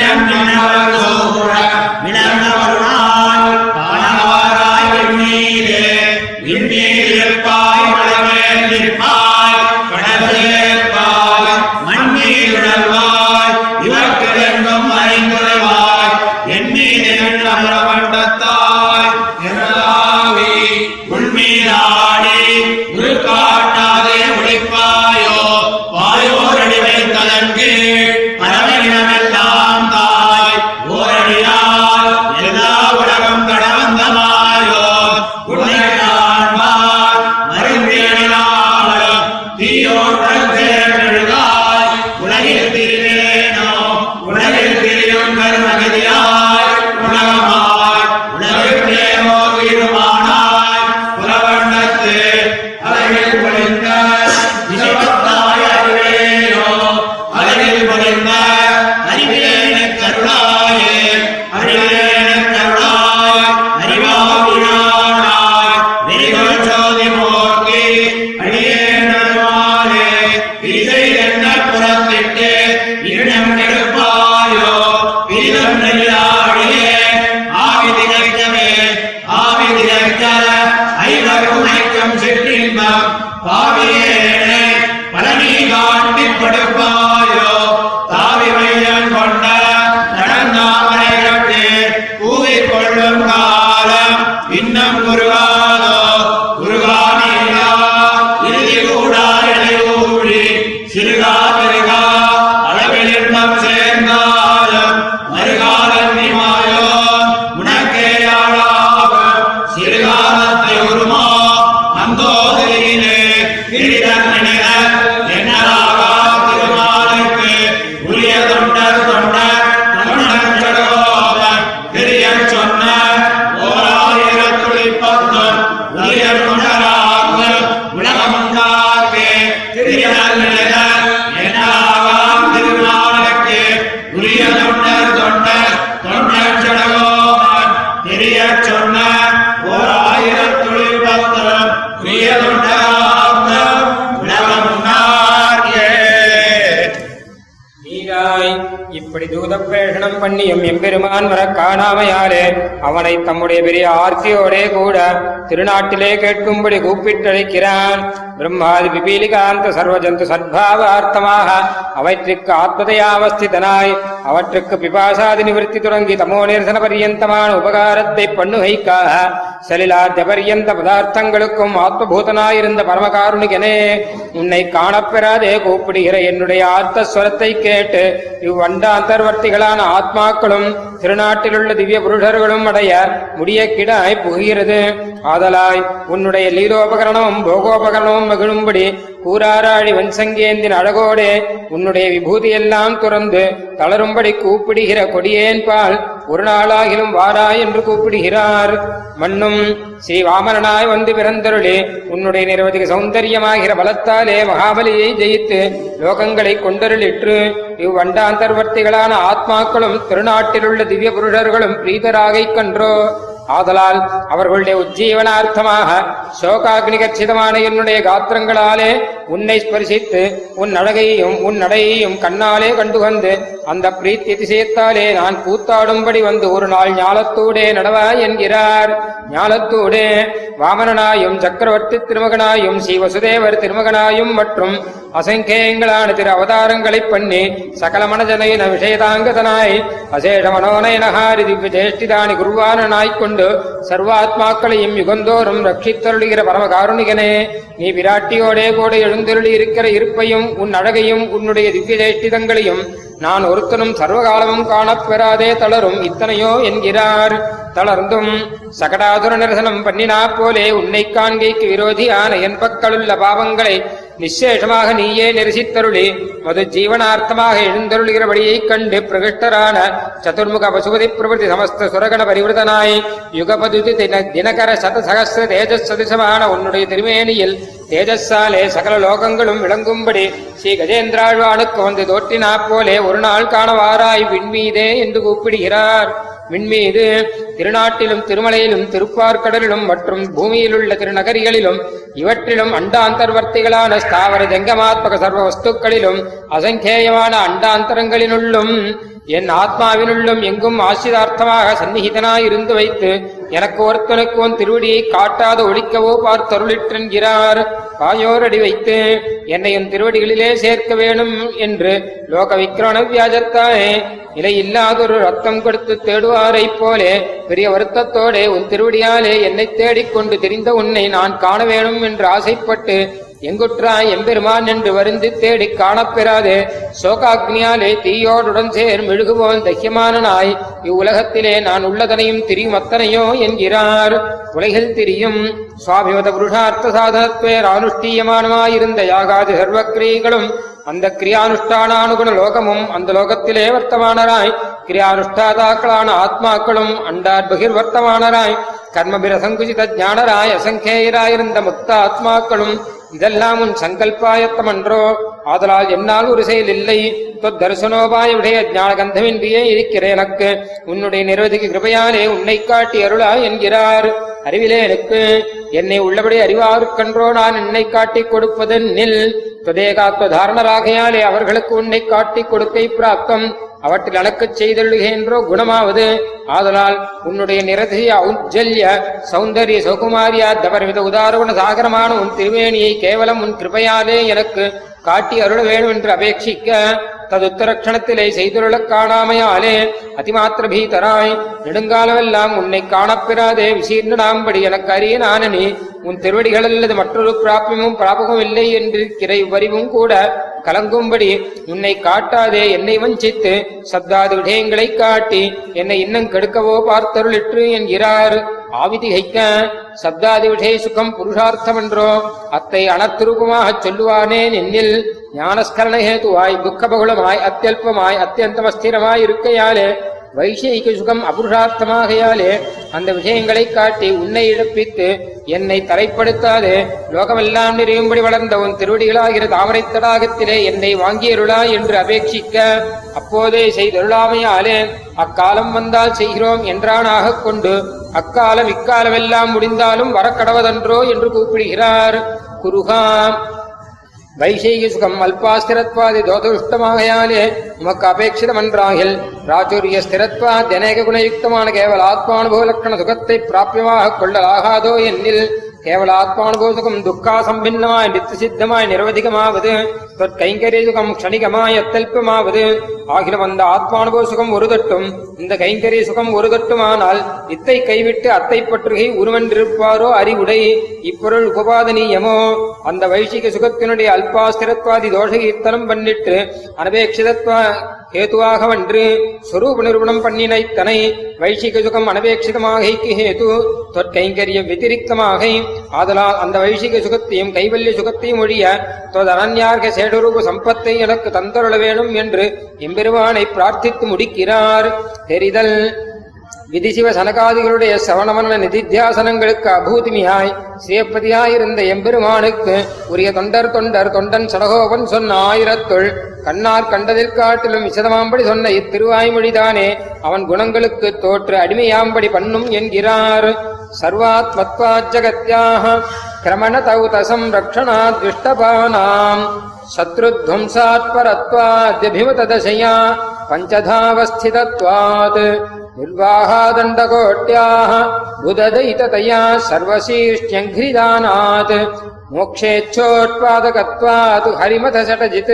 I'm not கொள்ளும் காலம் இன்னும் குருகாதோ குருகானியா இறுதி கூடா ஊழி சிறுகா பெருகா அளவில் இன்பம் சேர்ந்தாலும் மறுகாலம் நிமாயோ உனக்கே ஆளாகும் சிறுகாலத்தை உருமா அந்தோதிரியிலே கிரீடம் நினைக இப்படி தூதப்பேஷணம் பண்ணியும் எம்பெருமான் வர காணாமையாலே அவனை தம்முடைய பெரிய ஆர்த்தியோடே கூட திருநாட்டிலே கேட்கும்படி கூப்பிட்டழைக்கிறான். பிரம்மாதி பிபீலிகாந்த சர்வஜந்து சத்பாவார்த்தமாக அவற்றிற்கு ஆத்மதையாவஸ்திதனாய் அவற்றுக்கு பிபாசாதி நிவர்த்தி தொடங்கி தமோ நிரசன பரியந்தமான உபகாரத்தை பண்ணுகைக்காக சலிலாத்திய பரியந்த பதார்த்தங்களுக்கும் ஆத்மபூதனாயிருந்த பரமகாருணிகனே உன்னை காணப்பெறாதே கூப்பிடுகிற என்னுடைய ஆர்த்தஸ்வரத்தை கேட்டு இவ்வண்டாந்தர்வர்த்திகளான ஆத்மாக்களும் திருநாட்டிலுள்ள திவ்ய புருஷர்களும் அடைய முடிய கிடாய் புகுகிறது. ஆதலாய் உன்னுடைய லீலோபகரணமும் போகோபகரணமும் மகிழும்படி கூறாராழி வன்சங்கேந்தின் அழகோடே உன்னுடைய விபூதியெல்லாம் துறந்து தளரும்படி கூப்பிடுகிற கொடியேன் பால் ஒரு நாளாகிலும் வாராய் என்று கூப்பிடுகிறார். மண்ணும் ஸ்ரீ வாமனனாய் வந்து பிறந்தருளே உன்னுடைய நிரவதிக சௌந்தரியமாகிற பலத்தாலே மகாபலியை ஜெயித்து லோகங்களை கொண்டருளிற்று இவ்வண்டாந்தர்வர்த்திகளான ஆத்மாக்களும் திருநாட்டிலுள்ள திவ்ய புருஷர்களும் பிரீதராகைக் கன்றோ ஆதலால் அவர்களுடைய உஜ்ஜீவனார்த்தமாக சோகாக்னி கச்சிதமான என்னுடைய காத்திரங்களாலே உன்னை ஸ்பரிசித்து உன் அழகையும் உன் நடையையும் கண்ணாலே கண்டுகந்து அந்த பிரீத்தி திசையத்தாலே நான் கூத்தாடும்படி வந்து ஒரு நாள் ஞாலத்தூடே நடவா என்கிறார். ஞாலத்தூடே வாமனனாயும் சக்கரவர்த்தி திருமகனாயும் ஸ்ரீ வசுதேவர் திருமகனாயும் மற்றும் அசங்கேயங்களான திரு அவதாரங்களை பண்ணி சகல மனஜனையின விஷயதாங்கதனாய் அசேஷ மனோனயனஹாரி திவ்ய ஜேஷ்டிதானி குருவானனாய்க்கொண்டு சர்வாத்மாக்களையும் யுகந்தோறும் ரட்சித்தருளுகிற பரமகாருணிகனே நீ விராட்டியோடே கூட எழுந்தருளி இருக்கிற இருப்பையும் உன் அழகையும் உன்னுடைய திவ்ய நான் ஒருத்தனும் சர்வகாலமும் காணப்பெறாதே தளரும் இத்தனையோ என்கிறார். தளர்ந்தும் சகடாதுர நிரசனம் பண்ணினா போலே உன்னை காண்கைக்கு விரோதியான என் பக்கலுள்ள பாவங்களை நிச்சேஷமாக நீயே நெரிசித்தருளி. மது ஜீவனார்த்தமாக எழுந்தருளுகிற வழியைக் கண்டு பிரகிஷ்டரான சதுர்முக பசுபதி பிரபதி சமஸ்த சுரகண பரிவிரதனாய் யுகபதுதி தின தினகர சத சகசிர தேஜஸ் சதிசமான உன்னுடைய திருமேனியில் தேஜஸ்ஸாலே சகல லோகங்களும் விளங்கும்படி ஸ்ரீ கஜேந்திராழ்வானுக்கு வந்து தோற்றினா போலே ஒரு நாள் காணவாராய் விண்மீதே என்று கூப்பிடுகிறார். விண்மீது திருநாட்டிலும் திருமலையிலும் திருப்பார்கடலிலும் மற்றும் பூமியிலுள்ள திருநகரிகளிலும் இவற்றிலும் அண்டாந்தர்வர்த்திகளான ஸ்தாவர ஜங்கமாத்மக சர்வ வஸ்துக்களிலும் அசங்கேயமான அண்டாந்தரங்களினுள்ளும் என் ஆத்மாவினுள்ளும் எங்கும் ஆசிரிதார்த்தமாக சந்நிகிதனாயிருந்து வைத்து எனக்கு ஒருத்தனுக்கு உன் திருவடியை காட்டாத ஒழிக்கவோ பார்த்தருளிற்றென்கிறார். பாயோரடி வைத்து என்னையும் திருவடிகளிலே சேர்க்க வேணும் என்று லோக விக்கிரண வியாஜத்தானே நிலை இல்லாதொரு ரத்தம் கொடுத்து தேடுவாரைப் போலே பெரிய வருத்தத்தோடே உன் திருவடியாலே என்னை தேடிக்கொண்டு தெரிந்த உன்னை நான் காண வேணும் என்று ஆசைப்பட்டு எங்குற்றாய் எம்பெருமான் என்று வருந்து தேடி காணப்பெறாதே. சோகாக்னியாலே தீயோடுடன் சேர் மெழுகுபோல் தைரியமானனாய் இவ்வுலகத்திலே நான் உள்ளதனையும் திரியும் அத்தனையோ என்கிறார். உலகில் திரியும் சுவாமிமத புருஷார்த்த சாதனத்வேர் அனுஷ்டீயமானமாயிருந்த யாகாதி சர்வக்கிரியைகளும் அந்த கிரியானுஷ்டானானுகுண லோகமும் அந்த லோகத்திலே வர்த்தமானராய். கிரியானுஷ்டாதாக்களான ஆத்மாக்களும் அண்டார் பகிர்வர்த்தமானராய். வர்த்தமானராய் கர்மபிரசங்குஜித ஞானராய் அசங்கேயராயிருந்த முக்த ஆத்மாக்களும் இதெல்லாம் உன் சங்கல்பாயத்தமன்றோ. ஆதலால் என்னால் ஒரு செயல் இல்லை. தரிசனோபாய விடைய ஞானகந்தமின்றியே இருக்கிற எனக்கு. உன்னுடைய நிரவதிக்கு கிருபையாலே உன்னை காட்டி அருளா என்கிறார். அறிவிலே எனக்கு. என்னை உள்ளபடி அறிவாருக்கன்றோ நான் என்னை காட்டிக் கொடுப்பது நில் துதேகாத்வ தாரணராகையாலே அவர்களுக்கு உன்னை காட்டிக் கொடுக்கை பிராப்தம். அவற்றில் அளக்கச் செய்தொழுகின்றோ குணமாவது. ஆதலால் உன்னுடைய நிரதிய ஔஜல்ய சௌந்தரிய சௌகுமாரியா தபரவித உதாரண சாகரமான உன் திருவேணியை கேவலம் உன் கிருபையாலே எனக்கு காட்டி அருள வேணும் என்று அபேட்சிக்க ததுத்தரக்ஷணத்திலே செய்துருளக் காணாமையாலே அதிமாத்திர பீதராய் நெடுங்காலமெல்லாம் உன்னை காணப்பெறாதே விசீர்ணனாம்படி எனக்கு அரிய நானனி உன் திருவடிகள் அல்லது மற்றொரு பிராபியமும் பிராபகமும் இல்லை என்றிருக்கிற இவ்வறிவும் கூட கலங்கும்படி உன்னை காட்டாதே என்னை வஞ்சித்து சப்தாதி விடயங்களை காட்டி என்னை இன்னும் கெடுக்கவோ பார்த்தருளிற்று என்கிறார். ஆவிதிகைக்க சப்தாதி விஷய சுகம் புருஷார்த்தமென்றோ அத்தை அனத்திருப்பமாகச் சொல்லுவானேன் என்னில் ஞானஸ்கரண ஹேதுவாய் துக்கபகுளமாய் அத்தியல்பமாய் அத்தியந்தமஸ்திரமாய் இருக்கையாலே வைஷயிக சுகம் அபுருஷார்த்தமாகையாலே அந்த விஷயங்களை காட்டி உன்னை இழப்பித்து என்னை தரைப்படுத்தாதே. லோகமெல்லாம் நிறையும்படி வளர்ந்த உன் திருவடிகளாகிற தாமரைத் தடாகத்திலே என்னை வாங்கியருளா என்று அபேட்சிக்க அப்போதே செய்தருளாமையாலே அக்காலம் வந்தால் செய்கிறோம் என்றானாகக் கொண்டு அக்காலம் இக்காலமெல்லாம் முடிந்தாலும் வரக்கடவதன்றோ என்று கூப்பிடுகிறார் குருகாம். வைஷயிக சுகம் அல்பாஸ்திரத்வாதி தோதுஷ்டமாகையாலே உமக்கு அபேட்சிதமன்றாகில் ராச்சுரிய ஸ்திரத்வாத் அநேக குணயுக்தமான கேவல ஆத்மானுபவ லட்சண சுகத்தை பிராபியமாக கொள்ளலாகாதோ என்னில் கேவல ஆத்மானுபவ துக்கா சம்பின்னமாய் நித்திய சித்தமாய் நிரவதிகமாவது கைங்கரிய சுகம் க்ஷணிகமாய் அத்தல்பமாவது ஆகில வந்த ஆத்மானுபவ சுகம் ஒரு தட்டும் இந்த கைங்கரிய சுகம் ஒரு தட்டுமானால் இத்தை கைவிட்டு அத்தை பற்றுகை உருவென்றிருப்பாரோ அறிவுடை இப்பொருள் உபபாதனீயமோ அந்த வைஷிக சுகத்தினுடைய அல்பாஸ்திரத்வாதி தோஷ கீர்த்தனம் பண்ணிட்டு அனபேட்சிதத்வ ஹேதுவாக வென்று ஸ்வரூப நிரூபணம் பண்ணினைத்தனை வைஷிக சுகம் அனபேட்சிதமாகைக்கு ஹேது. தொற்கைங்கரியம் வத்திரிக்தமாக ஆதலால் அந்த வைஷிக சுகத்தையும் கைவல்ய சுகத்தையும் ஒழிய தொத் சேடரூப சம்பத்தை எனக்கு தந்தருள வேணும் என்று எம்பெருமானை பிரார்த்தித்து முடிக்கிறார். தெரிதல் விதிசிவ சனகாதிகளுடைய சவணமன நிதித்தியாசனங்களுக்கு அபூதிமியாய் சிவப்பதியாயிருந்த எம்பெருமானுக்கு உரிய தொண்டர் தொண்டர் தொண்டன் சடகோபன் சொன்ன ஆயிரத்துள் கண்ணார் கண்டதில் காட்டிலும் விசதமாம்படி சொன்ன இத்திருவாய்மொழிதானே அவன் குணங்களுக்கு தோற்று அடிமையாம்படி பண்ணும் என்கிறார். சர்வாத்மத்வாத் ஜகத்யாக கிரமணதௌ தசம் ரக்ஷணாத் निर्वाहादण्डकोट्याः बुददयिततया सर्वशीर्ष्यङ्घ्रिदानात् मोक्षेच्छोत्पादकत्वात् हरिमथषटजित्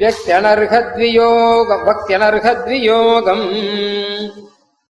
व्यक्त्यनर्हद्वियोग भक्त्यनर्हद्वियोगम्